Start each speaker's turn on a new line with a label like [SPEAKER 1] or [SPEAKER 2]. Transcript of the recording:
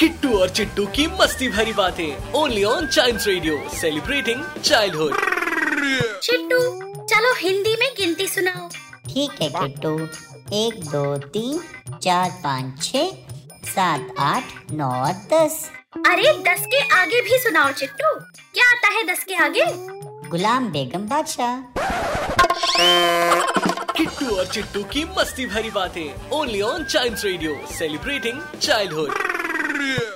[SPEAKER 1] किट्टू और चिट्टू की मस्ती भरी बातें। Only on child radio celebrating childhood
[SPEAKER 2] Chittu चलो हिंदी में गिनती सुनाओ।
[SPEAKER 3] ठीक है किट्टू एक दो तीन चार पाँच छ सात आठ नौ दस।
[SPEAKER 2] अरे दस के आगे भी सुनाओ चिट्टू। क्या आता है दस के आगे?
[SPEAKER 3] गुलाम बेगम बादशाह।
[SPEAKER 1] किट्टू और चिट्टू की मस्ती भरी बातें। Only on child radio celebrating childhood morre!